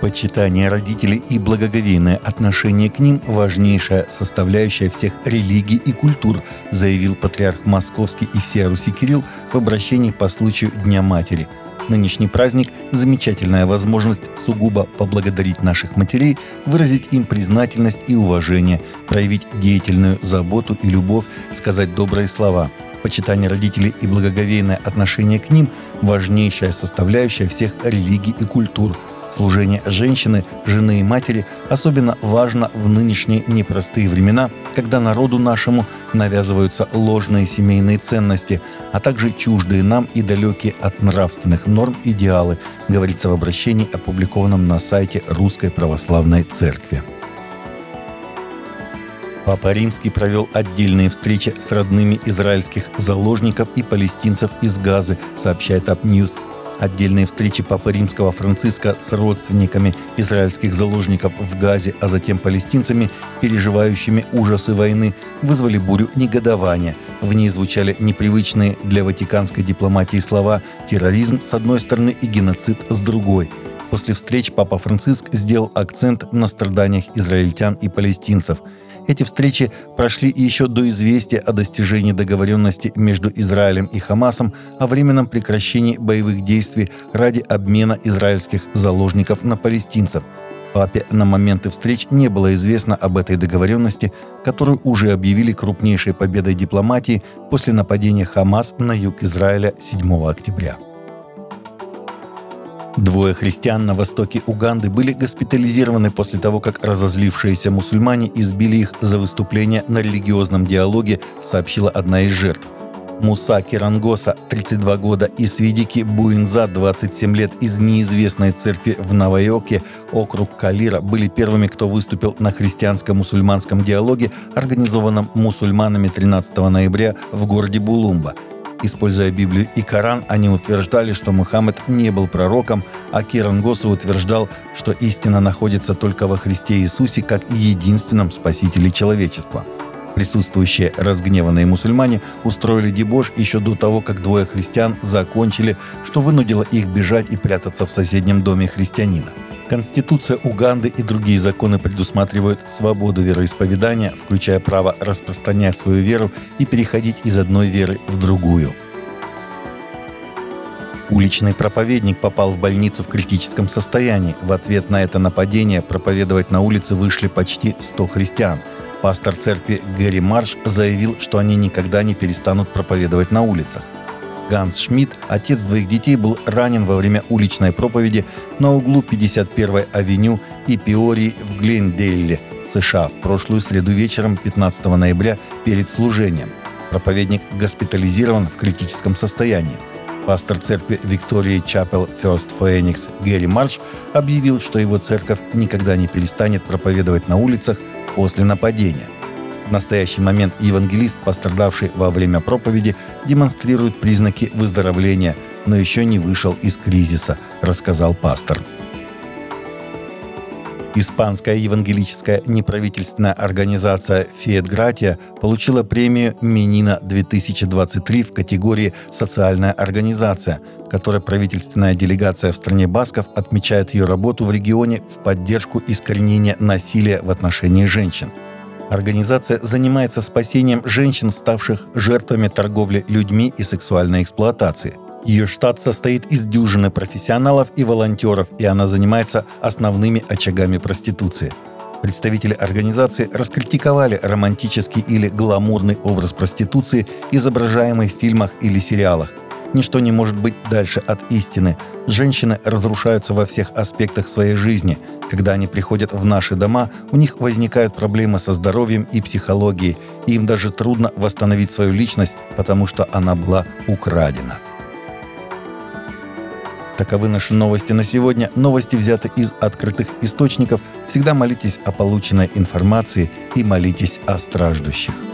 Почитание родителей и благоговейное отношение к ним – важнейшая составляющая всех религий и культур, заявил патриарх Московский и всея Руси Кирилл в обращении по случаю Дня Матери. Нынешний праздник – замечательная возможность сугубо поблагодарить наших матерей, выразить им признательность и уважение, проявить деятельную заботу и любовь, сказать добрые слова – Почитание родителей и благоговейное отношение к ним – важнейшая составляющая всех религий и культур – Служение женщины, жены и матери особенно важно в нынешние непростые времена, когда народу нашему навязываются ложные семейные ценности, а также чуждые нам и далекие от нравственных норм идеалы, говорится в обращении, опубликованном на сайте Русской Православной Церкви. Папа Римский провел отдельные встречи с родными израильских заложников и палестинцев из Газы, сообщает Апньюз. Отдельные встречи Папы Римского Франциска с родственниками израильских заложников в Газе, а затем палестинцами, переживающими ужасы войны, вызвали бурю негодования. В ней звучали непривычные для ватиканской дипломатии слова «терроризм» с одной стороны и «геноцид» с другой. После встреч Папа Франциск сделал акцент на страданиях израильтян и палестинцев – эти встречи прошли еще до известия о достижении договоренности между Израилем и Хамасом о временном прекращении боевых действий ради обмена израильских заложников на палестинцев. Папе на моменты встреч не было известно об этой договоренности, которую уже объявили крупнейшей победой дипломатии после нападения Хамас на юг Израиля 7 октября. Двое христиан на востоке Уганды были госпитализированы после того, как разозлившиеся мусульмане избили их за выступление на религиозном диалоге, сообщила одна из жертв. Муса Кирангоса, 32 года, и Свидики Буинза, 27 лет, из неизвестной церкви в Навайоке, округ Калира, были первыми, кто выступил на христианско-мусульманском диалоге, организованном мусульманами 13 ноября в городе Булумба – Используя Библию и Коран, они утверждали, что Мухаммед не был пророком, а Киран Госу утверждал, что истина находится только во Христе Иисусе как единственном спасителе человечества. Присутствующие разгневанные мусульмане устроили дебош еще до того, как двое христиан закончили, что вынудило их бежать и прятаться в соседнем доме христианина – Конституция Уганды и другие законы предусматривают свободу вероисповедания, включая право распространять свою веру и переходить из одной веры в другую. Уличный проповедник попал в больницу в критическом состоянии. В ответ на это нападение проповедовать на улице вышли почти 100 христиан. Пастор церкви Гэри Марш заявил, что они никогда не перестанут проповедовать на улицах. Ганс Шмидт, отец двоих детей, был ранен во время уличной проповеди на углу 51-й авеню и Пиории в Глендейле, США, в прошлую среду вечером 15 ноября перед служением. Проповедник госпитализирован в критическом состоянии. Пастор церкви Виктории Чапел First Phoenix Гэри Марш объявил, что его церковь никогда не перестанет проповедовать на улицах после нападения – в настоящий момент евангелист, пострадавший во время проповеди, демонстрирует признаки выздоровления, но еще не вышел из кризиса, рассказал пастор. Испанская евангелическая неправительственная организация «Фиет Гратия» получила премию «Менина-2023» в категории «Социальная организация», которой правительственная делегация в стране Басков отмечает ее работу в регионе в поддержку искоренения насилия в отношении женщин – Организация занимается спасением женщин, ставших жертвами торговли людьми и сексуальной эксплуатации. Ее штат состоит из дюжины профессионалов и волонтеров, и она занимается основными очагами проституции. Представители организации раскритиковали романтический или гламурный образ проституции, изображаемый в фильмах или сериалах – Ничто не может быть дальше от истины. Женщины разрушаются во всех аспектах своей жизни. Когда они приходят в наши дома, у них возникают проблемы со здоровьем и психологией, им даже трудно восстановить свою личность, потому что она была украдена. Таковы наши новости на сегодня. Новости взяты из открытых источников. Всегда молитесь о полученной информации и молитесь о страждущих.